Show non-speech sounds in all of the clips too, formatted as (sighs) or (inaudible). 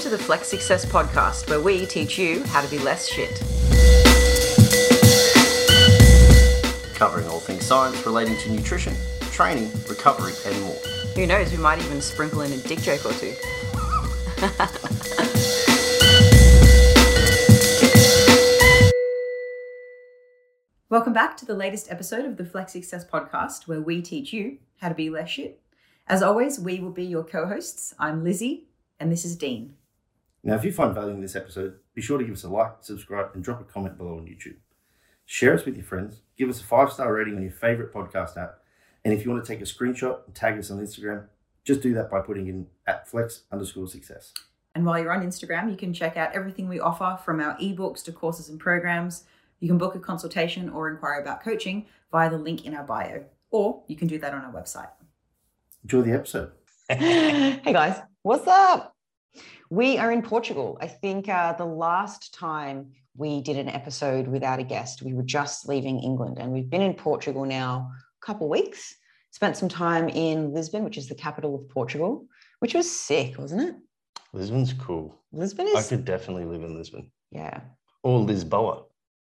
Welcome to the Flex Success Podcast, where we teach you how to be less shit. Covering all things science relating to nutrition, training, recovery, and more. Who knows, we might even sprinkle in a dick joke or two. (laughs) Welcome back to the latest episode of the Flex Success Podcast, where we teach you how to be less shit. As always, we will be your co hosts. I'm Lizzy, and this is Dean. Now, if you find value in this episode, be sure to give us a like, subscribe, and drop a comment below on YouTube. Share us with your friends, give us a five star rating on your favorite podcast app, and if you want to take a screenshot and tag us on Instagram, just do that by putting in at flex underscore success. And while you're on Instagram, you can check out everything we offer from our ebooks to courses and programs. You can book a consultation or inquire about coaching via the link in our bio, or you can do that on our website. Enjoy the episode. (laughs) hey guys, what's up? We are in Portugal. I think uh, the last time we did an episode without a guest, we were just leaving England, and we've been in Portugal now a couple weeks. Spent some time in Lisbon, which is the capital of Portugal, which was sick, wasn't it? Lisbon's cool. Lisbon is. I could definitely live in Lisbon yeah, or Lisboa,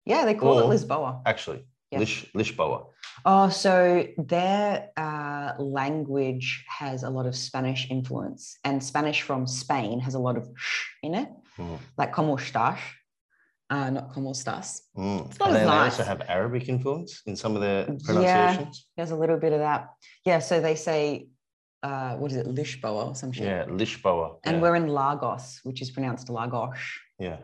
yeah. They call Or- it Lisboa. actually. Lish, Lisboa. Oh, so their uh, language has a lot of Spanish influence, and Spanish from Spain has a lot of sh in it, Mm. like como estás, uh, not como estás. Mm. It's not And as they nice. also have Arabic influence in some of their Yeah. There's a little bit of that. Yeah, so they say, uh, what is it, Lisboa or some shit. Yeah, Lisboa. And yeah. we're in Lagos, which is pronounced Lagos. yeah.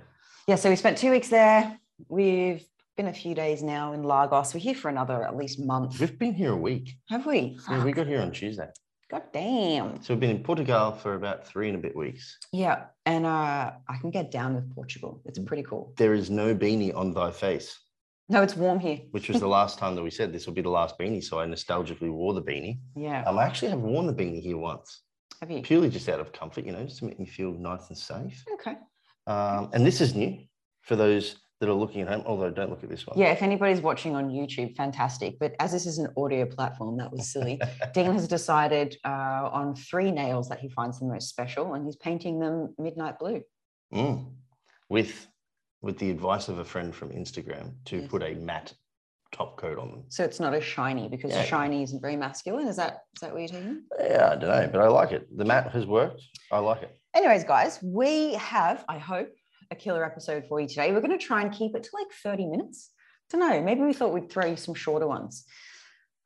Yeah, so we spent two weeks there. We've been a few days now in Lagos. We're here for another at least month. We've been here a week. Have we? Yeah, we got here on Tuesday. God damn. So we've been in Portugal for about three and a bit weeks. Yeah, and uh, I can get down with Portugal. It's pretty cool. There is no beanie on thy face, No, it's warm here. (laughs) which was the last time that we said this will be the last beanie. So I nostalgically wore the beanie. Yeah. Um, I actually have worn the beanie here once, Have you? purely just out of comfort, you know, just to make me feel nice and safe. Okay. Um, and this is new for those that are looking at home, although don't look at this one. Yeah, if anybody's watching on YouTube, fantastic. But as this is an audio platform, that was silly. (laughs) Dean has decided uh, on three nails that he finds the most special, and he's painting them midnight blue. Mm. With with the advice of a friend from Instagram to Yes. put a matte top coat on them. So it's not a shiny because Yeah. shiny isn't very masculine. Is that is that what you're taking? Yeah, I don't know, but I like it. The matte has worked. I like it. Anyways, guys, we have, I hope, a killer episode for you today. We're going to try and keep it to like 30 minutes. Don't know. Maybe we thought we'd throw you some shorter ones.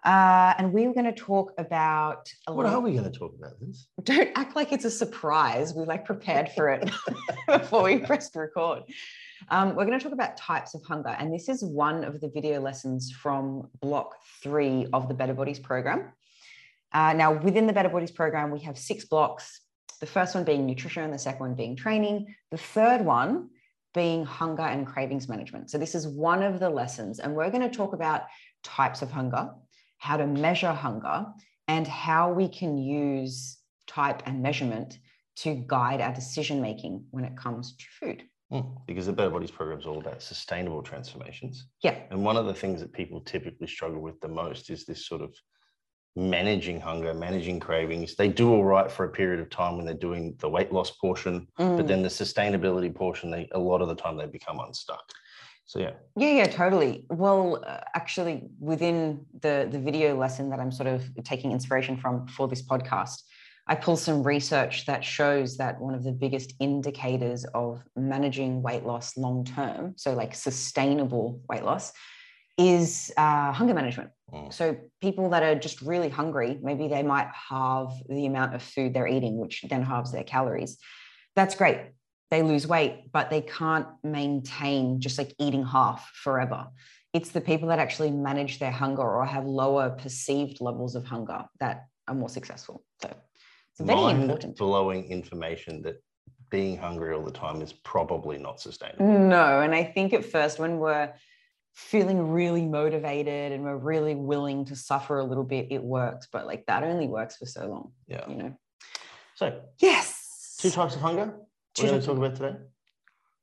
Uh, and we were going to talk about a What are we going to talk about this? don't act like it's a surprise. We like prepared for it (laughs) before we pressed record. Um, we're going to talk about types of hunger, and this is one of the video lessons from block three of the Better Bodies program. Uh, now, within the Better Bodies program, we have six blocks. The first one being nutrition, the second one being training, the third one being hunger and cravings management. So, this is one of the lessons, and we're going to talk about types of hunger, how to measure hunger, and how we can use type and measurement to guide our decision making when it comes to food. Mm, Because the Better Bodies program is all about sustainable transformations. Yeah. And one of the things that people typically struggle with the most is this sort of managing hunger, managing cravings. They do all right for a period of time when they're doing the weight loss portion, Mm. but then the sustainability portion, they a lot of the time they become unstuck. So yeah, Yeah, yeah, totally. Well, uh, actually, within the the video lesson that I'm sort of taking inspiration from for this podcast, I pulled some research that shows that one of the biggest indicators of managing weight loss long term, so like sustainable weight loss, is uh, hunger management. Mm. So people that are just really hungry, maybe they might halve the amount of food they're eating, which then halves their calories. That's great. They lose weight, but they can't maintain just like eating half forever. It's the people that actually manage their hunger or have lower perceived levels of hunger that are more successful. So it's very mind important. blowing information that being hungry all the time is probably not sustainable. No, and I think at first when we're feeling really motivated and we're really willing to suffer a little bit, it works. But like that only works for so long, Yeah. you know. So Yes. two types of hunger Two we're going to talk about today.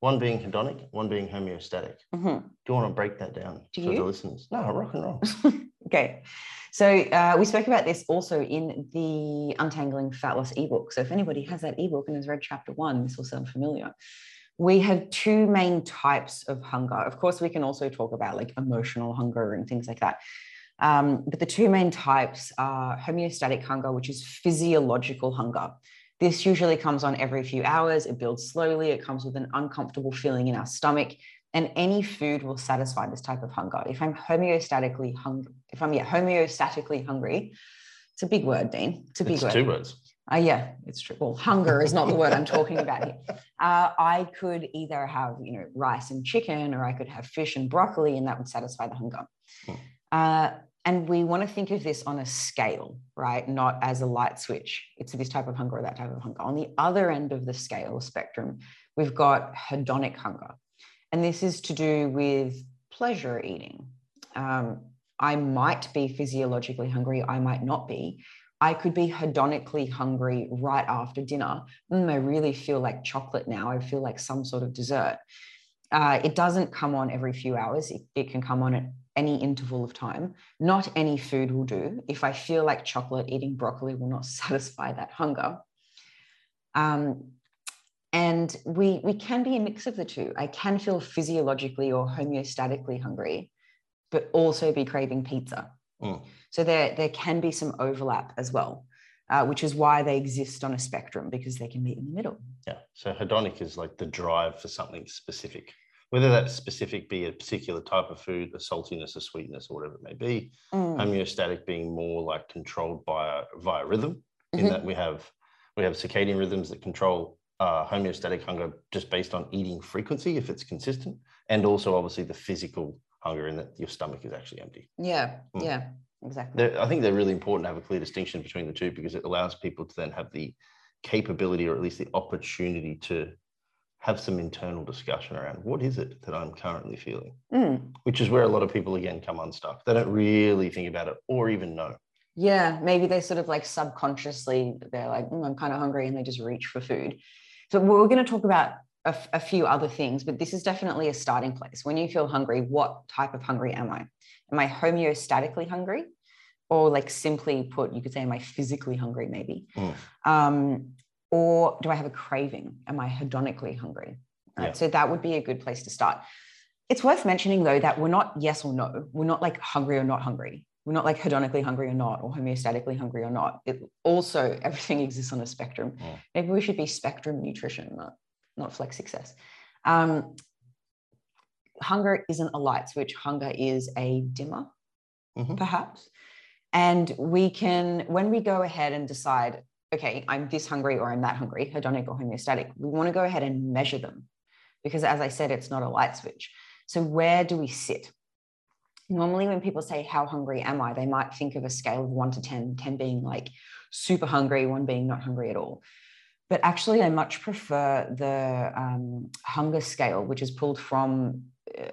One being hedonic, one being homeostatic. Mhm. Do you want to break that down Do for you? the listeners? No, rock and roll. (laughs) Okay. So uh, we spoke about this also in the Untangling Fat Loss ebook. So if anybody has that ebook and has read chapter one, this will sound familiar. We have two main types of hunger. Of course, we can also talk about like emotional hunger and things like that. Um, but the two main types are homeostatic hunger, which is physiological hunger. This usually comes on every few hours. It builds slowly. It comes with an uncomfortable feeling in our stomach. And any food will satisfy this type of hunger. If I'm homeostatically hungry, if I'm yeah, homeostatically hungry, it's a big word, Dean. It's a big It's word. two words. Uh, yeah, it's true. Well, hunger is not the word I'm talking about here. (laughs) Uh, I could either have, you know, rice and chicken, or I could have fish and broccoli, and that would satisfy the hunger. Hmm. Uh, and we want to think of this on a scale, right? Not as a light switch. It's this type of hunger or that type of hunger. On the other end of the scale spectrum, we've got hedonic hunger. And this is to do with pleasure eating. Um, I might be physiologically hungry, I might not be. I could be hedonically hungry right after dinner. Mm, I really feel like chocolate now. I feel like some sort of dessert. Uh, it doesn't come on every few hours. It, it can come on at any interval of time. Not any food will do. If I feel like chocolate, eating broccoli will not (laughs) satisfy that hunger. Um, and we, we can be a mix of the two. I can feel physiologically or homeostatically hungry, but also be craving pizza. Mm. So there, there can be some overlap as well, uh, which is why they exist on a spectrum because they can meet in the middle. Yeah. So hedonic is like the drive for something specific, whether that specific be a particular type of food, a saltiness, a sweetness, or whatever it may be. Mm. Homeostatic being more like controlled by via rhythm, in Mhm. that we have we have circadian rhythms that control uh, homeostatic hunger just based on eating frequency if it's consistent, and also obviously the physical hunger and that your stomach is actually empty. Yeah, Mm. yeah, exactly. They're, I think they're really important to have a clear distinction between the two because it allows people to then have the capability or at least the opportunity to have some internal discussion around what is it that I'm currently feeling, Mm. which is where a lot of people again come unstuck. They don't really think about it or even know. Yeah, maybe they sort of like subconsciously, they're like, "Mm, I'm kind of hungry, and they just reach for food. So we're going to talk about a, f- a few other things, but this is definitely a starting place. When you feel hungry, what type of hungry am I? Am I homeostatically hungry? Or, like, simply put, you could say, am I physically hungry, maybe? Mm. Um, or do I have a craving? Am I hedonically hungry? Right. Yeah. So that would be a good place to start. It's worth mentioning though that we're not yes or no. We're not like hungry or not hungry. We're not like hedonically hungry or not, or homeostatically hungry or not. It also everything exists on a spectrum. Mm. Maybe we should be spectrum nutrition, not not flex success. Um, hunger isn't a light switch. Hunger is a dimmer, Mhm. perhaps. And we can, when we go ahead and decide, okay, I'm this hungry or I'm that hungry, hedonic or homeostatic, we want to go ahead and measure them. Because as I said, it's not a light switch. So where do we sit? Normally, when people say, How hungry am I? they might think of a scale of one to 10, 10 being like super hungry, one being not hungry at all. But actually, I much prefer the um, hunger scale, which is pulled from uh,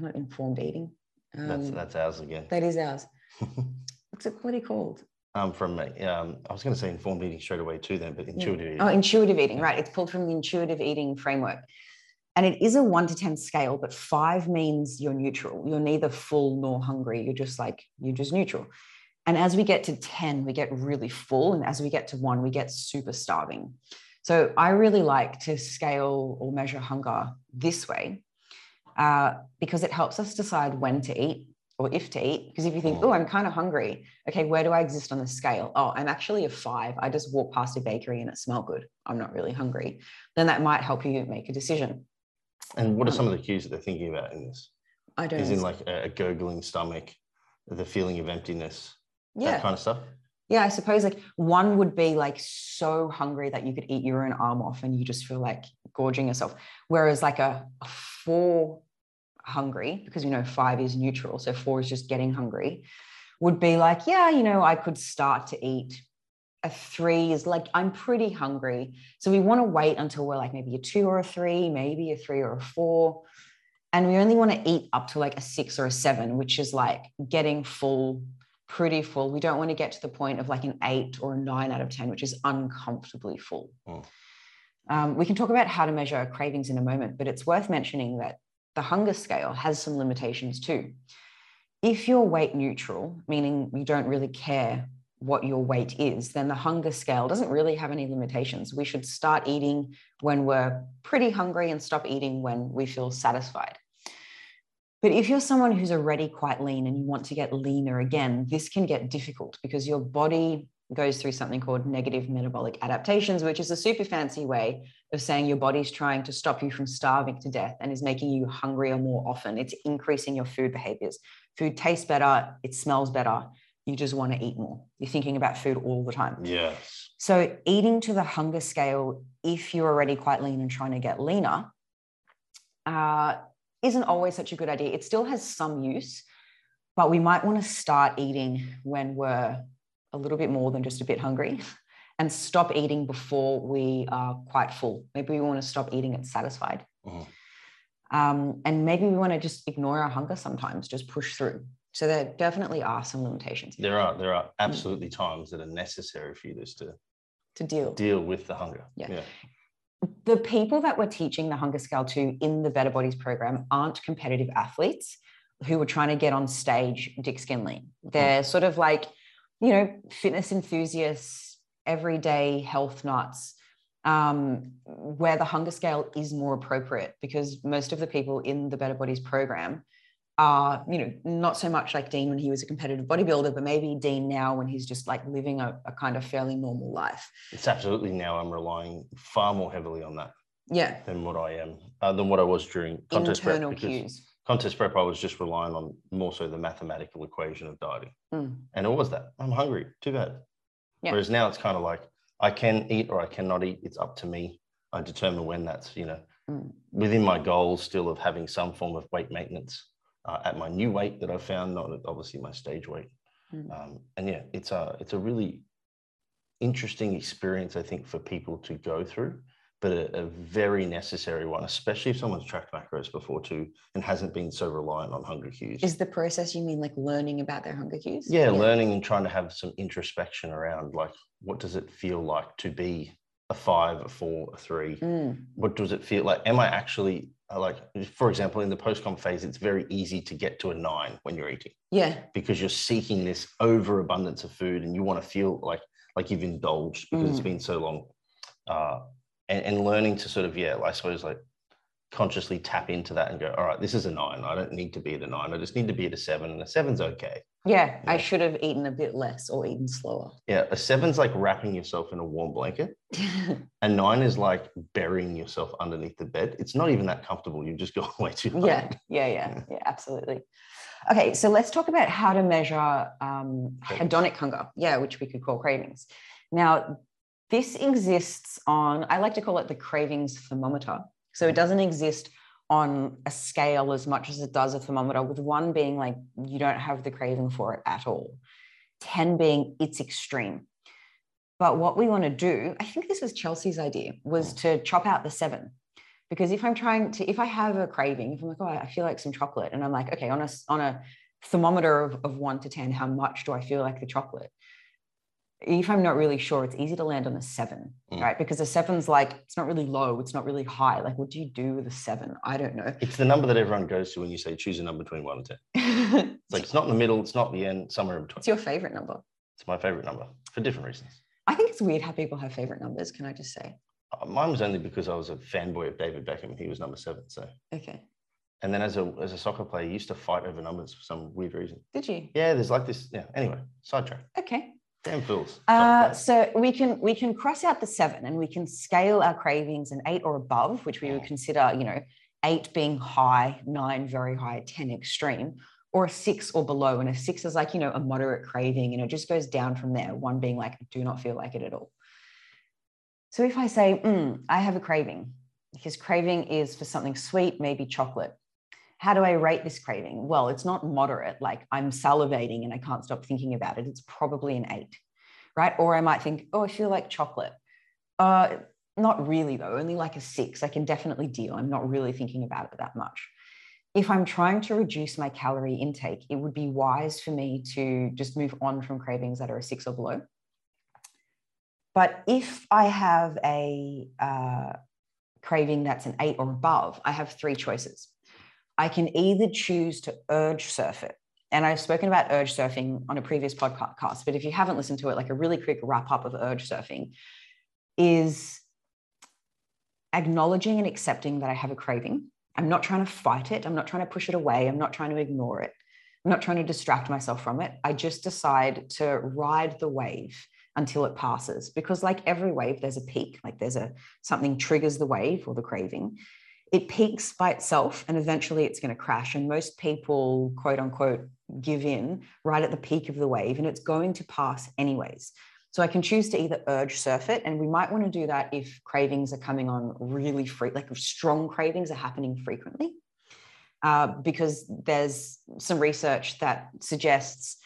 not informed eating. That's Um, that's ours again. that is ours. (laughs) What's it, you called? um, from me. Um, I was going to say informed eating straight away too, then, but intuitive. eating. Oh, intuitive eating, right. It's pulled from the intuitive eating framework. And it is a one to 10 scale, but five means you're neutral. You're neither full nor hungry. You're just like, you're just neutral. And as we get to 10, we get really full. And as we get to one, we get super starving. So I really like to scale or measure hunger this way uh, because it helps us decide when to eat or if to eat. Because if you think, oh, I'm kind of hungry, okay, where do I exist on the scale? Oh, I'm actually a five. I just walked past a bakery and it smelled good. I'm not really hungry. Then that might help you make a decision. And what are some of the cues that they're thinking about in this? I don't Is in like a, a gurgling stomach, the feeling of emptiness, yeah. that kind of stuff. Yeah, I suppose like one would be like so hungry that you could eat your own arm off and you just feel like gorging yourself. Whereas like a, a four hungry, because you know five is neutral, so four is just getting hungry, would be like, yeah, you know, I could start to eat. A three is like, I'm pretty hungry. So we want to wait until we're like maybe a two or a three, maybe a three or a four. And we only want to eat up to like a six or a seven, which is like getting full pretty full. We don't want to get to the point of like an eight or a nine out of 10, which is uncomfortably full. Mm. Um, we can talk about how to measure cravings in a moment, but it's worth mentioning that the hunger scale has some limitations too. if you're weight neutral, meaning you don't really care what your weight is, then the hunger scale doesn't really have any limitations. We should start eating when we're pretty hungry and stop eating when we feel satisfied. But if you're someone who's already quite lean and you want to get leaner again, this can get difficult because your body goes through something called negative metabolic adaptations, which is a super fancy way of saying your body's trying to stop you from starving to death and is making you hungrier more often. It's increasing your food behaviors. Food tastes better, it smells better. You just want to eat more. You're thinking about food all the time. Yes. So, eating to the hunger scale, if you're already quite lean and trying to get leaner, uh, isn't always such a good idea. It still has some use, but we might want to start eating when we're a little bit more than just a bit hungry (laughs) and stop eating before we are quite full. Maybe we want to stop eating at satisfied. Mhm. Um, and maybe we want to just ignore our hunger sometimes, just push through. So there definitely are some limitations There are there are absolutely times that are necessary for you just to to deal. deal with the hunger. Yeah. The people that we're teaching the hunger scale to in the Better Bodies program aren't competitive athletes who are trying to get on stage Dick Skin Lean. They're sort of like, you know, fitness enthusiasts, everyday health nuts, um, where the hunger scale is more appropriate because most of the people in the Better Bodies program are, you know, not so much like Dean when he was a competitive bodybuilder, but maybe Dean now when he's just like living a, a kind of fairly normal life. It's absolutely now I'm relying far more heavily on that Yeah. than what I am uh, than what I was during contest prep. internal because cues. Contest prep, I was just relying on more so the mathematical equation of dieting. Mm. And it was that I'm hungry, too bad. Yeah. Whereas now it's kind of like I can eat or I cannot eat. It's up to me. I determine when that's, you know, Mm. within my goals still of having some form of weight maintenance uh, at my new weight that I found, not obviously my stage weight. Mm. Um, and yeah, it's a it's a really interesting experience, I think, for people to go through, but a, a very necessary one, especially if someone's tracked macros before too and hasn't been so reliant on hunger cues. Is the process you mean like learning about their hunger cues? yeah, learning and trying to have some introspection around like what does it feel like to be a five, a four, a three? Mm, What does it feel like? Am I actually like, for example, in the post-comp phase, it's very easy to get to a nine when you're eating yeah. because you're seeking this overabundance of food and you want to feel like like you've indulged because it's been so long. Uh, and, and learning to sort of, yeah, I suppose like consciously tap into that and go, all right, this is a nine. I don't need to be at a nine. I just need to be at a seven, and a seven's okay. Yeah. I should have eaten a bit less or eaten slower. Yeah, a seven's like wrapping yourself in a warm blanket. (laughs) A nine is like burying yourself underneath the bed. It's not even that comfortable. You've just gone (laughs) way too hard. yeah. Yeah. Yeah. Yeah. Absolutely. Okay. So let's talk about how to measure um, hedonic hunger. Yeah. Which we could call cravings. Now, this exists on, I like to call it the cravings thermometer. So it doesn't exist on a scale as much as it does a thermometer, with one being like you don't have the craving for it at all, 10 being it's extreme. But what we want to do, I think this was Chelsea's idea, was mm. to chop out the seven. Because if I'm trying to, if I have a craving, if I'm like, oh, I feel like some chocolate, and I'm like, okay, on a on a thermometer of, of one to 10, how much do I feel like the chocolate? If I'm not really sure, it's easy to land on a seven, Mm. right? Because a seven's like, it's not really low, it's not really high. Like, what do you do with a seven? I don't know. It's the number that everyone goes to when you say choose a number between one and 10. (laughs) It's like it's not in the middle, it's not the end, somewhere in between. What's your favorite number? It's my favorite number for different reasons. I think it's weird how people have favorite numbers. Can I just say? Uh, Mine was only because I was a fanboy of David Beckham. He was number seven. So, Okay. and then as a as a soccer player, you used to fight over numbers for some weird reason. Did you? Yeah, there's like this. Yeah. Anyway, sidetrack. Okay. Damn fools. Uh, so we can we can cross out the seven and we can scale our cravings an eight or above, which we would Mm. consider, you know, eight being high, nine very high, ten extreme, or a six or below. And a six is like, you know, a moderate craving, and it just goes down from there. One being like, do not feel like it at all. So if I say, "Mm, I have a craving, his craving is for something sweet, maybe chocolate. How do I rate this craving? Well, it's not moderate, like I'm salivating and I can't stop thinking about it. It's probably an eight, right? Or I might think, oh, I feel like chocolate. Uh, not really, though, only like a six. I can definitely deal. I'm not really thinking about it that much. If I'm trying to reduce my calorie intake, it would be wise for me to just move on from cravings that are a six or below. But if I have a uh, craving that's an eight or above, I have three choices. I can either choose to urge surf it. And I've spoken about urge surfing on a previous podcast, but if you haven't listened to it, like a really quick wrap up of urge surfing is acknowledging and accepting that I have a craving. I'm not trying to fight it. I'm not trying to push it away. I'm not trying to ignore it. I'm not trying to distract myself from it. I just decide to ride the wave until it passes because like every wave there's a peak like there's a something triggers the wave or the craving it peaks by itself and eventually it's going to crash and most people quote unquote give in right at the peak of the wave and it's going to pass anyways so I can choose to either urge surf it, and we might want to do that if cravings are coming on really free, like strong cravings are happening frequently. Uh, because there's some research that suggests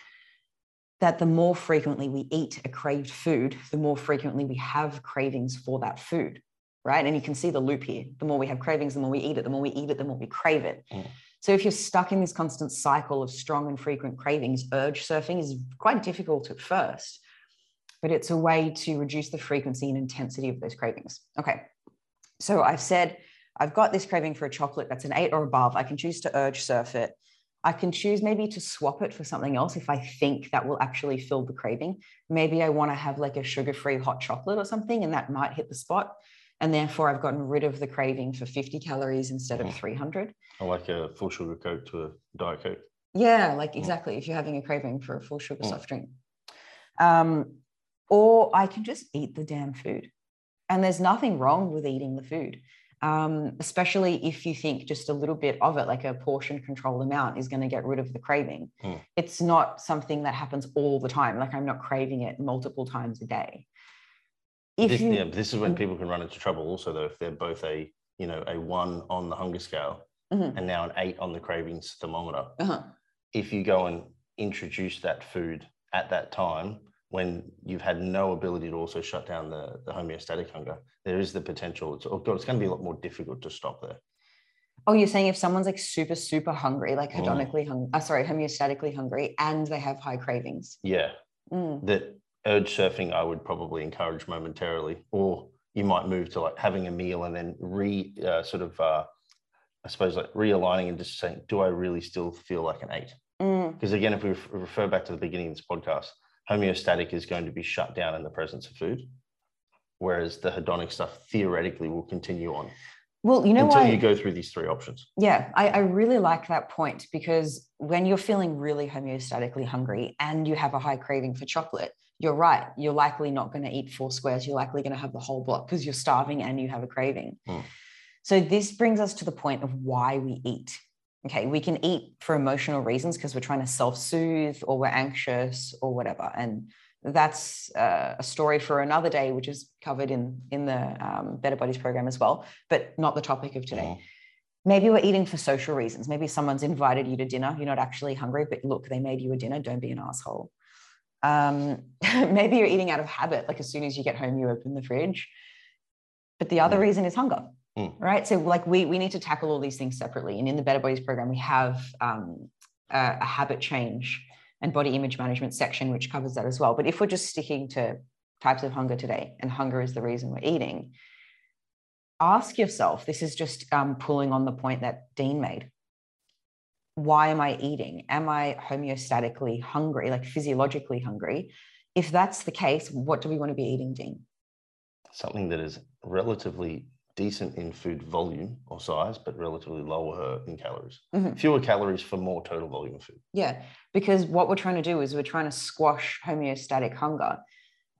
that the more frequently we eat a craved food, the more frequently we have cravings for that food, right? And you can see the loop here. The more we have cravings, the more we eat it. The more we eat it, the more we crave it. Mm. So if you're stuck in this constant cycle of strong and frequent cravings, urge surfing is quite difficult at first, but it's a way to reduce the frequency and intensity of those cravings. Okay. So I've said, I've got this craving for a chocolate that's an eight or above. I can choose to urge surf it. I can choose maybe to swap it for something else if I think that will actually fill the craving. Maybe I want to have like a sugar free hot chocolate or something, and that might hit the spot. And therefore, I've gotten rid of the craving for 50 calories instead of 300. I like a full sugar Coke to a Diet Coke. Yeah, like exactly. If you're having a craving for a full sugar soft drink. Um, or I can just eat the damn food. And there's nothing wrong with eating the food um, especially if you think just a little bit of it, like a portion controlled amount, is going to get rid of the craving. Mm. It's not something that happens all the time. Like I'm not craving it multiple times a day. If this, you, yeah, this is when mm. people can run into trouble. Also, though, if they're both a you know a one on the hunger scale mm-hmm. and now an eight on the cravings thermometer, uh-huh. if you go and introduce that food at that time when you've had no ability to also shut down the, the homeostatic hunger, there is the potential. It's, oh God, it's going to be a lot more difficult to stop there. Oh, you're saying if someone's like super, super hungry, like hedonically mm. hungry, uh, sorry, homeostatically hungry, and they have high cravings. Yeah. Mm. That urge surfing, I would probably encourage momentarily, or you might move to like having a meal and then re uh, sort of, uh, I suppose, like realigning and just saying, do I really still feel like an eight? Because mm. again, if we refer back to the beginning of this podcast, homeostatic is going to be shut down in the presence of food, whereas the hedonic stuff theoretically will continue on. Well, you know until why, you go through these three options. Yeah, I, I really like that point because when you're feeling really homeostatically hungry and you have a high craving for chocolate, you're right. You're likely not going to eat four squares. You're likely going to have the whole block because you're starving and you have a craving. Mm. So this brings us to the point of why we eat okay, we can eat for emotional reasons because we're trying to self soothe or we're anxious or whatever. And that's uh, a story for another day, which is covered in, in the um, Better Bodies program as well, but not the topic of today. Yeah. Maybe we're eating for social reasons. Maybe someone's invited you to dinner. You're not actually hungry, but look, they made you a dinner. Don't be an asshole. Um, (laughs) maybe you're eating out of habit. Like as soon as you get home, you open the fridge. But the other yeah. reason is hunger. Mm. Right. So, like, we, we need to tackle all these things separately. And in the Better Bodies program, we have um, a, a habit change and body image management section, which covers that as well. But if we're just sticking to types of hunger today, and hunger is the reason we're eating, ask yourself this is just um, pulling on the point that Dean made. Why am I eating? Am I homeostatically hungry, like physiologically hungry? If that's the case, what do we want to be eating, Dean? Something that is relatively decent in food volume or size, but relatively lower in calories. Mm-hmm. Fewer calories for more total volume of food. Yeah, because what we're trying to do is we're trying to squash homeostatic hunger.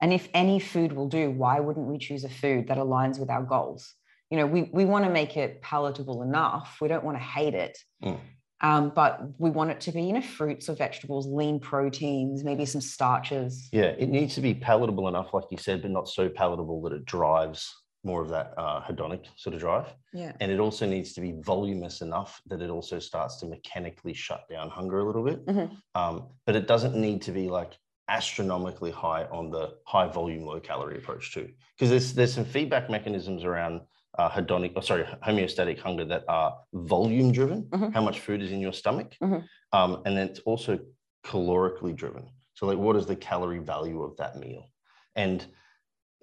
And if any food will do, why wouldn't we choose a food that aligns with our goals? You know, we, we want to make it palatable enough. We don't want to hate it. Mm. Um, but we want it to be, you know, fruits or vegetables, lean proteins, maybe some starches. Yeah, it needs to be palatable enough, like you said, but not so palatable that it drives more of that uh, hedonic sort of drive. Yeah. And it also needs to be voluminous enough that it also starts to mechanically shut down hunger a little bit. Mm-hmm. Um, but it doesn't need to be like astronomically high on the high volume, low calorie approach too. Because there's there's some feedback mechanisms around uh, hedonic, or oh, sorry, homeostatic hunger that are volume driven. Mm-hmm. How much food is in your stomach, mm-hmm. um, and then it's also calorically driven. So like, what is the calorie value of that meal? And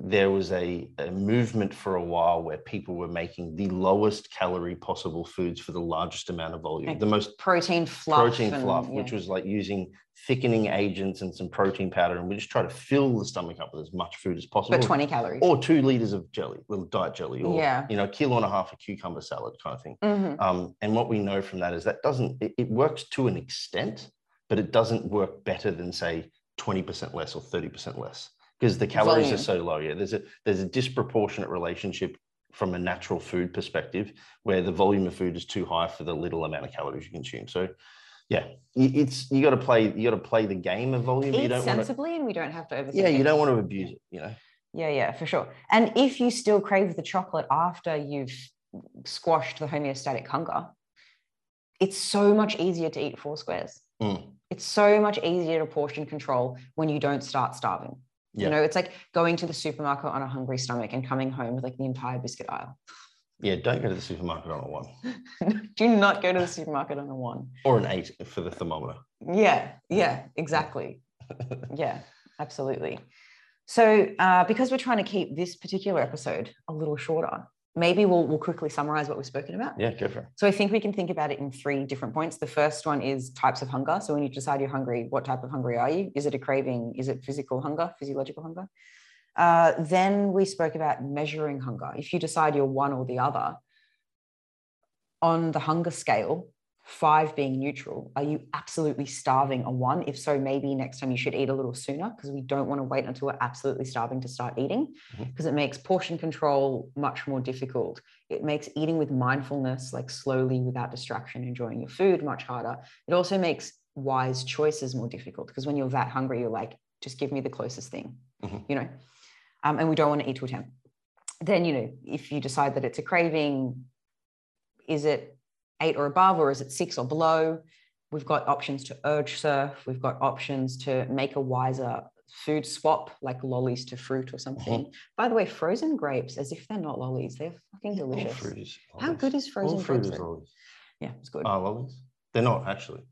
there was a, a movement for a while where people were making the lowest calorie possible foods for the largest amount of volume, Like the most Protein fluff. protein and- fluff, yeah. which was like using thickening agents and some protein powder, and we just try to fill the stomach up with as much food as possible. but 20 calories. or two liters of jelly, little diet jelly, or Yeah. you know, a kilo and a half of cucumber salad kind of thing. Mhm. Um, and what we know from that is that doesn't it, it works to an extent, but it doesn't work better than say 20% less or 30% less because the calories Volume. are so low. Yeah, there's a there's a disproportionate relationship from a natural food perspective where the volume of food is too high for the little amount of calories you consume. So yeah, it's you got to play you got to play the game of volume. you don't want to, sensibly and we don't have to overthink yeah, you don't want to abuse it. You know, Yeah, yeah, for sure. And if you still crave the chocolate after you've squashed the homeostatic hunger, it's so much easier to eat four squares. Mm. It's so much easier to portion control when you don't start starving. Yeah. You know, it's like going to the supermarket on a hungry stomach and coming home with like the entire biscuit aisle. yeah, don't go to the supermarket on a one (laughs) Do not go to the supermarket on a one. or an eight for the thermometer. Yeah, yeah, exactly. yeah, absolutely. So, uh, because we're trying to keep this particular episode a little shorter, maybe we'll, we'll quickly summarize what we've spoken about. Yeah, go for it. So, I think we can think about it in three different points. The first one is types of hunger. So, when you decide you're hungry, what type of hungry are you? Is it a craving? Is it physical hunger, physiological hunger? Uh, then we spoke about measuring hunger. If you decide you're one or the other, on the hunger scale, five being neutral, are you absolutely starving a one? If so, maybe next time you should eat a little sooner because we don't want to wait until we're absolutely starving to start eating because it makes portion control much more difficult. It makes eating with mindfulness, like slowly without distraction, enjoying your food much harder. It also makes wise choices more difficult because when you're that hungry, you're like, just give me the closest thing, Mhm. you know? Um, and we don't want to eat to a 10. Then, you know, if you decide that it's a craving, is it eight or above, or is it six or below? We've got options to urge surf. We've got options to make a wiser food swap, like lollies to fruit or something. By the way, frozen grapes, as if they're not lollies, they're fucking All delicious. fruit is How good is All frozen fruit is lollies. Yeah, it's good. Ah, lollies? They're not actually.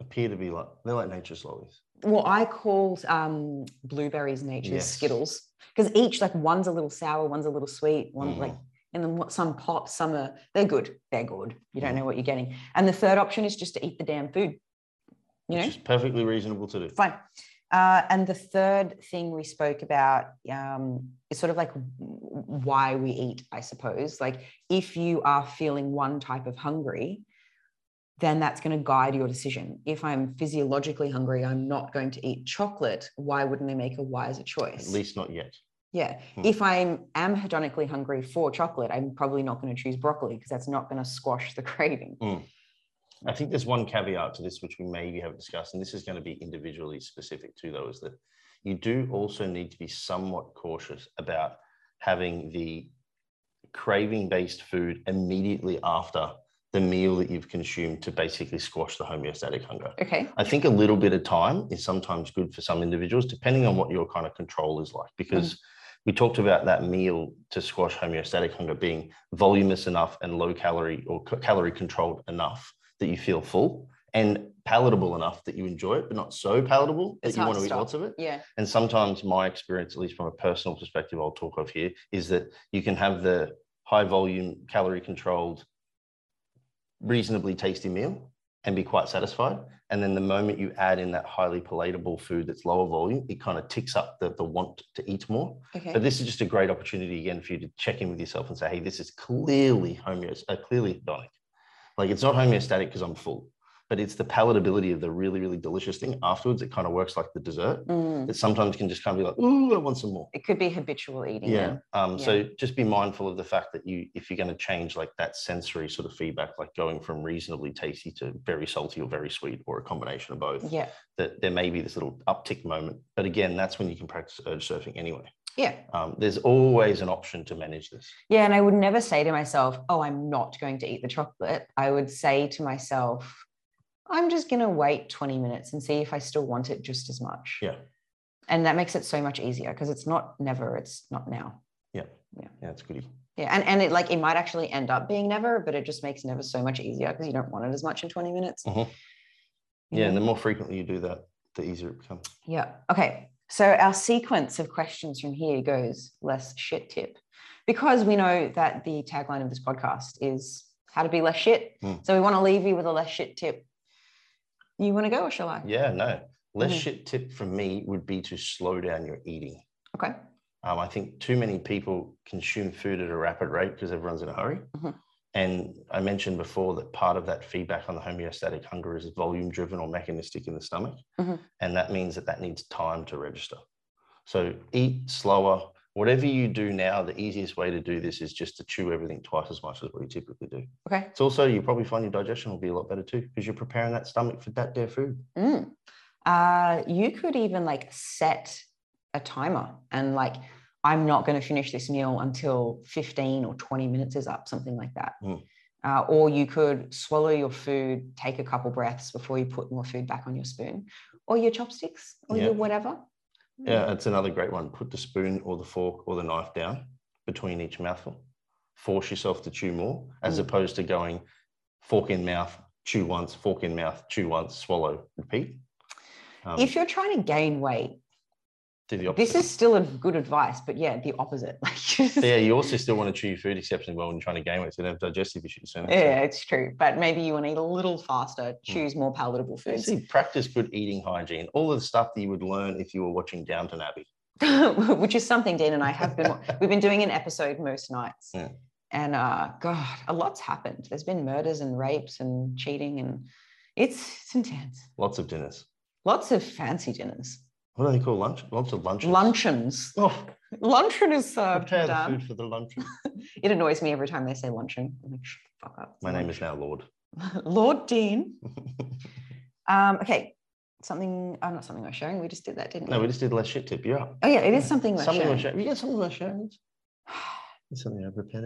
Appear to be like they're like nature's lollies. well, I called um, blueberries nature's Yes. Skittles because each like one's a little sour, one's a little sweet, one Mhm. like, and then what some pop, some are they're good, they're good. You don't Mhm. know what you're getting. And the third option is just to eat the damn food. You know, is perfectly reasonable to do. fine. Uh, and the third thing we spoke about um, is sort of like why we eat, I suppose. Like if you are feeling one type of hungry, then that's going to guide your decision. If I'm physiologically hungry, I'm not going to eat chocolate. Why wouldn't I make a wiser choice? At least not yet. Yeah. Hmm. If I'm hedonically hungry for chocolate, I'm probably not going to choose broccoli because that's not going to squash the (laughs) craving. I think there's one caveat to this, which we maybe have discussed, and this is going to be individually specific to though, is that you do also need to be somewhat cautious about having the craving based food immediately after the meal that you've consumed to basically squash the homeostatic hunger. Okay. I think a little bit of time is sometimes good for some individuals, depending on what your kind of control is like. Because we talked about that meal to squash homeostatic hunger being voluminous enough and low calorie or calorie controlled enough that you feel full and palatable enough that you enjoy it, but not so palatable that It's you want to to eat lots of it. Yeah. And sometimes my experience, at least from a personal perspective, I'll talk of here, is that you can have the high volume, calorie controlled, reasonably tasty meal and be quite satisfied. And then the moment you add in that highly palatable food that's lower volume, it kind of ticks up the, the want to eat more. Okay. But this is just a great opportunity again for you to check in with yourself and say, hey, this is clearly homeost- uh, clearly hedonic. Like it's not homeostatic because I'm full, but it's the palatability of the really, really delicious thing afterwards. It kind of works like the dessert. Mm. That sometimes can just kind of be like, ooh, I want some more. It could be habitual eating. Yeah. Um, Yeah. So just be mindful of the fact that you, if you're going to change like that sensory sort of feedback, like going from reasonably tasty to very salty or very sweet, or a combination of both, Yeah. that there may be this little uptick moment. But again, that's when you can practice urge surfing anyway. Yeah. Um, there's always an option to manage this. Yeah, and I would never say to myself, "Oh, I'm not going to eat the chocolate." I would say to myself, "I'm just going to wait 20 minutes and see if I still want it just as much." Yeah. And that makes it so much easier because it's not never, it's not now. Yeah, Yeah. Yeah. it's goody. Yeah, and and it like it might actually end up being never, but it just makes never so much easier because you don't want it as much in 20 minutes. Mhm. You Yeah, and the more frequently you do that, the easier it becomes. Yeah. Okay. So our sequence of questions from here goes less shit tip because we know that the tagline of this podcast is how to be less shit. Mm. So we want to leave you with a less shit tip. You want to go or shall I? Yeah, no. Less Mhm. shit tip from me would be to slow down your eating. Okay. Um, I think too many people consume food at a rapid rate because everyone's in a hurry. Mhm. And I mentioned before that part of that feedback on the homeostatic hunger is volume driven or mechanistic in the stomach. Mhm. And that means that that needs time to register. So eat slower. Whatever you do now, the easiest way to do this is just to chew everything twice as much as what you typically do. Okay. It's also, you probably find your digestion will be a lot better too because you're preparing that stomach for that their food. Mm. Uh, you could even like set a timer and like, I'm not going to finish this meal until 15 or 20 minutes is up, something like that. Mm. Uh, or you could swallow your food, take a couple breaths before you put more food back on your spoon or your chopsticks or Yeah. your whatever. Yeah, it's another great one. Put the spoon or the fork or the knife down between each mouthful. Force yourself to chew more as Mm. opposed to going fork in mouth, chew once, fork in mouth, chew once, swallow, repeat. Um, If you're trying to gain weight, do the opposite. this is still a good advice, but yeah, the opposite. (laughs) Like, just- yeah, you also (laughs) still want to chew your food exceptionally well when you're trying to gain weight, so you don't have digestive issues. So yeah, it's true. But maybe you want to eat a little faster, choose more palatable foods. Basically, practice good eating hygiene. All of the stuff that you would learn if you were watching Downton Abbey. (laughs) which is something Dean and I have been. we've been doing an episode most nights, Yeah. and uh, God, a lot's happened. There's been murders and rapes and cheating, and it's it's intense. Lots of dinners. Lots of fancy dinners, What do they call lunch? Lots of lunches. luncheons. Oh, Luncheon is served. prepare the food for the luncheon. (laughs) It annoys me every time they say luncheon. I'm like, fuck up. My name is now Lord. (laughs) Lord Dean. (laughs) Um, okay, something. Oh, not something we're sharing. We just did that, didn't we no, we? just did less shit tip. You're up. Oh yeah, it is something we're Something sharing. we're sharing. You got something we're sharing? (sighs) It's something I prepared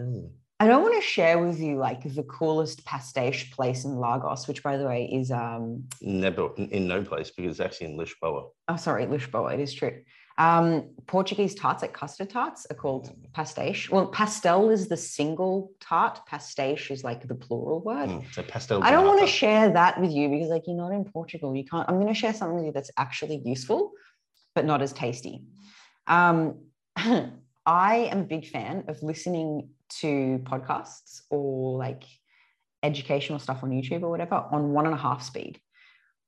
I don't want to share with you like the coolest pastéis place in Lagos, which by the way is um Never in no place because it's actually in Lisboa. oh sorry, Lisboa, it is true. Um Portuguese tarts, like custard tarts, are called pastéis. Well, pastel is the single tart, pastéis is like the plural word. Mm, so pastel. I don't want to share that with you because like you're not in Portugal. You can't. I'm going to share something with you that's actually useful, but not as tasty. Um, (clears throat) I am a big fan of listening to podcasts or like educational stuff on YouTube or whatever on one and a half speed.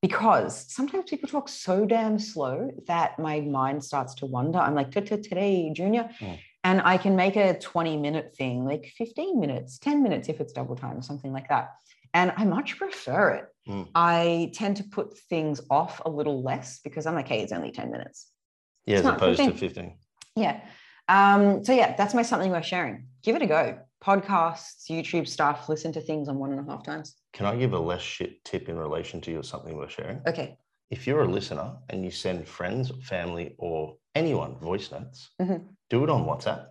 Because sometimes people talk so damn slow that my mind starts to wander. I'm like, "Ta-ta, today, Junior. Mm. And I can make a 20 minute thing, like 15 minutes, 10 minutes if it's double time or something like that. And I much prefer it. Mm. I tend to put things off a little less because I'm like, hey, it's only 10 minutes. Yeah, as not opposed to 15. 15. Yeah. Um, so yeah, that's my something worth sharing. Give it a go. Podcasts, YouTube stuff, listen to things on one and a half times. Can I give a less shit tip in relation to your something we're sharing? Okay. If you're a listener and you send friends, family, or anyone voice notes, Mhm. do it on WhatsApp,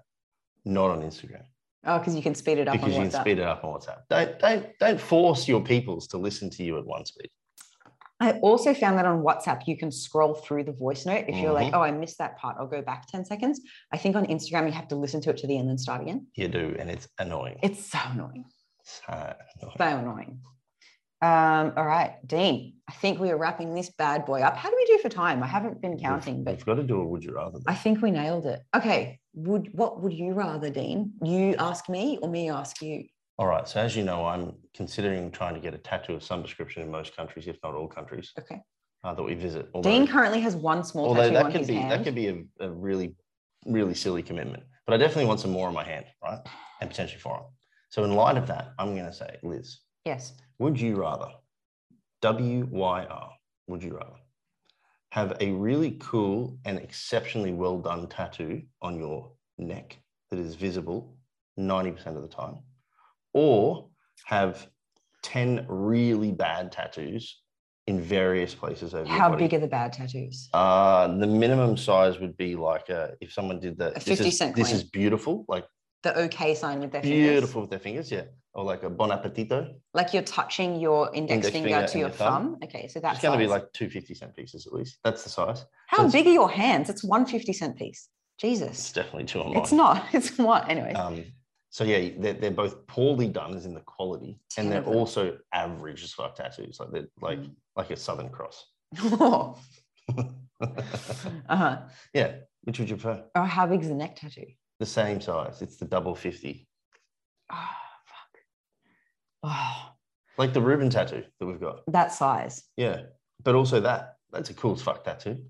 not on Instagram. Oh, because you can speed it up because on you can speed it up on WhatsApp. Don't don't don't force your peoples to listen to you at one speed. I also found that on WhatsApp, you can scroll through the voice note. If you're like, Mhm. oh, I missed that part, I'll go back 10 seconds. I think on Instagram, you have to listen to it to the end and start again. You do, and it's annoying. It's so annoying. So annoying. So annoying. Um, all right, Dean, I think we are wrapping this bad boy up. How do we do for time? I haven't been counting, We've, but we've got to do a would you rather. I think we nailed it. Okay. Would what would you rather, Dean? You ask me or me ask you? All right. So as you know, I'm considering trying to get a tattoo of some description in most countries, if not all countries, Okay. uh, that we visit. Although, Dean currently has one small although tattoo that on could his be hand. that could be a, a really really silly commitment. But I definitely want some more on my hand, right? And potentially forearm. So in light of that, I'm going to say, Liz, yes. Would you rather, W Y R, would you rather have a really cool and exceptionally well done tattoo on your neck that is visible 90% of the time, or have 10 really bad tattoos in various places over your How big are the bad tattoos? Uh, the minimum size would be like uh, if someone did that. A this 50 is- cent This coin. is beautiful, like The okay sign with their fingers. beautiful with their fingers, yeah. Or like a bon appetito. Like you're touching your index, Index finger, finger to your thumb. thumb. Okay, so that's going to be like two 50 cent pieces at least. That's the size. How it's- big are your hands? It's one 50 cent piece. Jesus. It's definitely two on mine. It's not. (laughs) It's what? Anyway. Um, so yeah, they're, they're both poorly done as in the quality, and they're Ten also average as fuck tattoos. Like they're like Mm. like a Southern Cross. Oh, (laughs) (laughs) uh-huh. yeah. Which would you prefer? Oh, how big's the neck tattoo? The same size. It's the double 50. Oh, fuck. Oh, Like the Reuben tattoo that we've got. that size. Yeah. But also that. That's a cool as fuck tattoo.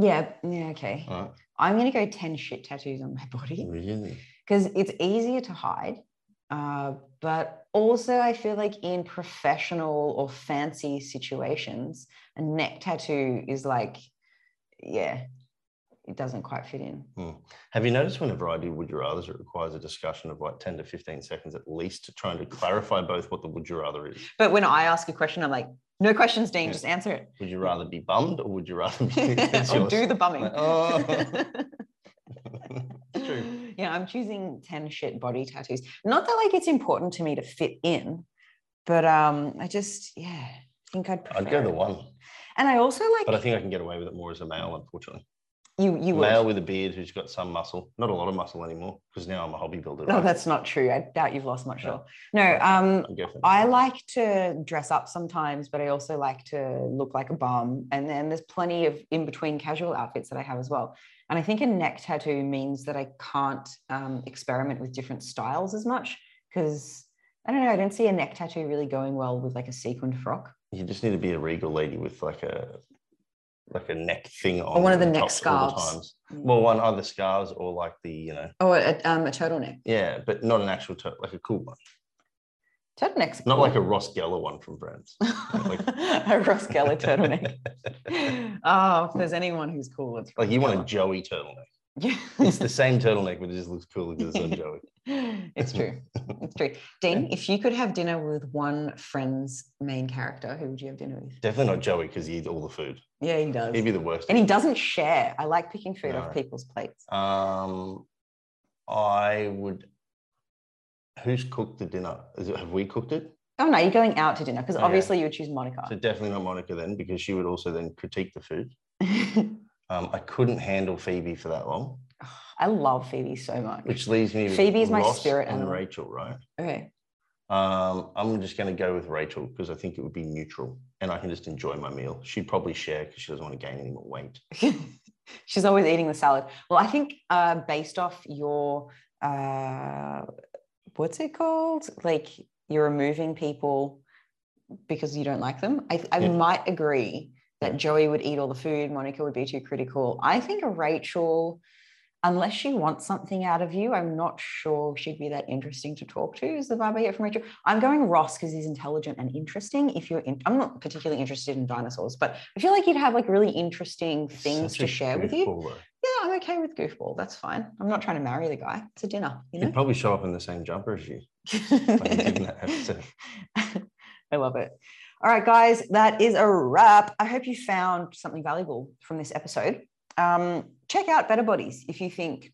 Yeah, yeah, okay. All right. I'm gonna go 10 shit tattoos on my body Really? Because it's easier to hide. Uh, but also I feel like in professional or fancy situations, a neck tattoo is like, yeah, it doesn't quite fit in. Have you noticed whenever I do would you rather's, it requires a discussion of like 10 to 15 seconds at least to trying to clarify both what the would you rather is? But when I ask a question, I'm like, no questions, Dean, Yeah. just answer it. Would you rather be bummed or would you rather be (laughs) or (laughs) do the bumming. Like, oh. (laughs) Yeah, I'm choosing 10 shit body tattoos. Not that like it's important to me to fit in, but um, I just, yeah, I think I'd prefer I'd go the one, And I also like but I think I can get away with it more as a male, unfortunately. you you would. male with a beard who's got some muscle, not a lot of muscle anymore, because now I'm a hobby builder. No, right? that's not true. I doubt you've lost much No. at. No, um, I'd go for that. I like to dress up sometimes, but I also like to look like a bum. And then there's plenty of in between casual outfits that I have as well. And I think a neck tattoo means that I can't um, experiment with different styles as much because I don't know. I don't see a neck tattoo really going well with like a sequined frock You just need to be a regal lady with like a like a neck thing on. or one of the on neck all the. Mm. Well, one either scarves or like the you know Oh, a, um, a turtleneck. yeah, but not an actual tur- like a cool one, Turtleneck's not cool. like a Ross Geller one from Friends. like- (laughs) a Ross Geller turtleneck. (laughs) oh, if there's anyone who's cool, it's Like you want a Joey turtleneck. Geller. It's the same (laughs) turtleneck, but it just looks cooler because it's on Joey. it's true. It's true. Dean, if you could have dinner with one Friends main character, who would you have dinner with? Definitely not Joey because he eats all the food. Yeah, he does. He'd be the worst. And he doesn't share. I like picking food No. off people's plates. Um, I would. Who's cooked the dinner? It, have we cooked it? Oh no, you're going out to dinner because Okay. obviously you would choose Monica. So definitely not Monica then, because she would also then critique the food. (laughs) Um, I couldn't handle Phoebe for that long, I love Phoebe so much. which leaves me Phoebe is my spirit and animal. Rachel, right? okay. Um, I'm just going to go with Rachel because I think it would be neutral and I can just enjoy my meal. She'd probably share because she doesn't want to gain any more weight. (laughs) She's always eating the salad. Well, I think uh, based off your uh, what's it called? Like you're removing people because you don't like them. I, I Yeah. might agree that Joey would eat all the food. Monica would be too critical. I think Rachel, unless she wants something out of you, I'm not sure she'd be that interesting to talk to. Is the vibe I get from Rachel? I'm going Ross because he's intelligent and interesting. If you're, in, I'm not particularly interested in dinosaurs, but I feel like you'd have like really interesting things Such to share with you. goofball, though. Yeah, I'm okay with goofball. That's fine. I'm not trying to marry the guy. It's a dinner, you He'd know. probably show up in the same jumper as you. (laughs) like he did in that episode. I love it. All right, guys, that is a wrap. I hope you found something valuable from this episode. Um, check out Better Bodies if you think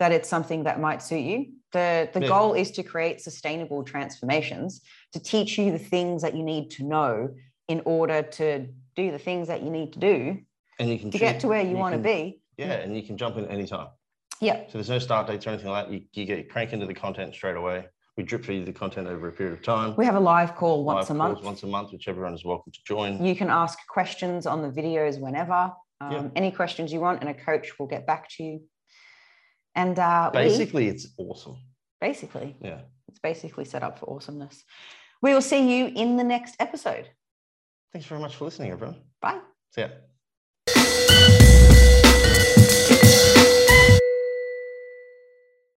that it's something that might suit you. The, the Yeah. goal is to create sustainable transformations, to teach you the things that you need to know in order to do the things that you need to do And you can to get to where you, want to be. Yeah, and you can jump in anytime. Yeah. So there's no start dates or anything like that. You, you get crank into the content straight away. We drip feed the content over a period of time. We have a live call once Live a month. Once a month, which everyone is welcome to join. You can ask questions on the videos whenever. Um, Yeah. Any questions you want, and a coach will get back to you. And uh, we- Basically, it's awesome. basically, Yeah. it's basically set up for awesomeness. We will see you in the next episode. Thanks very much for listening, everyone. Bye. See ya.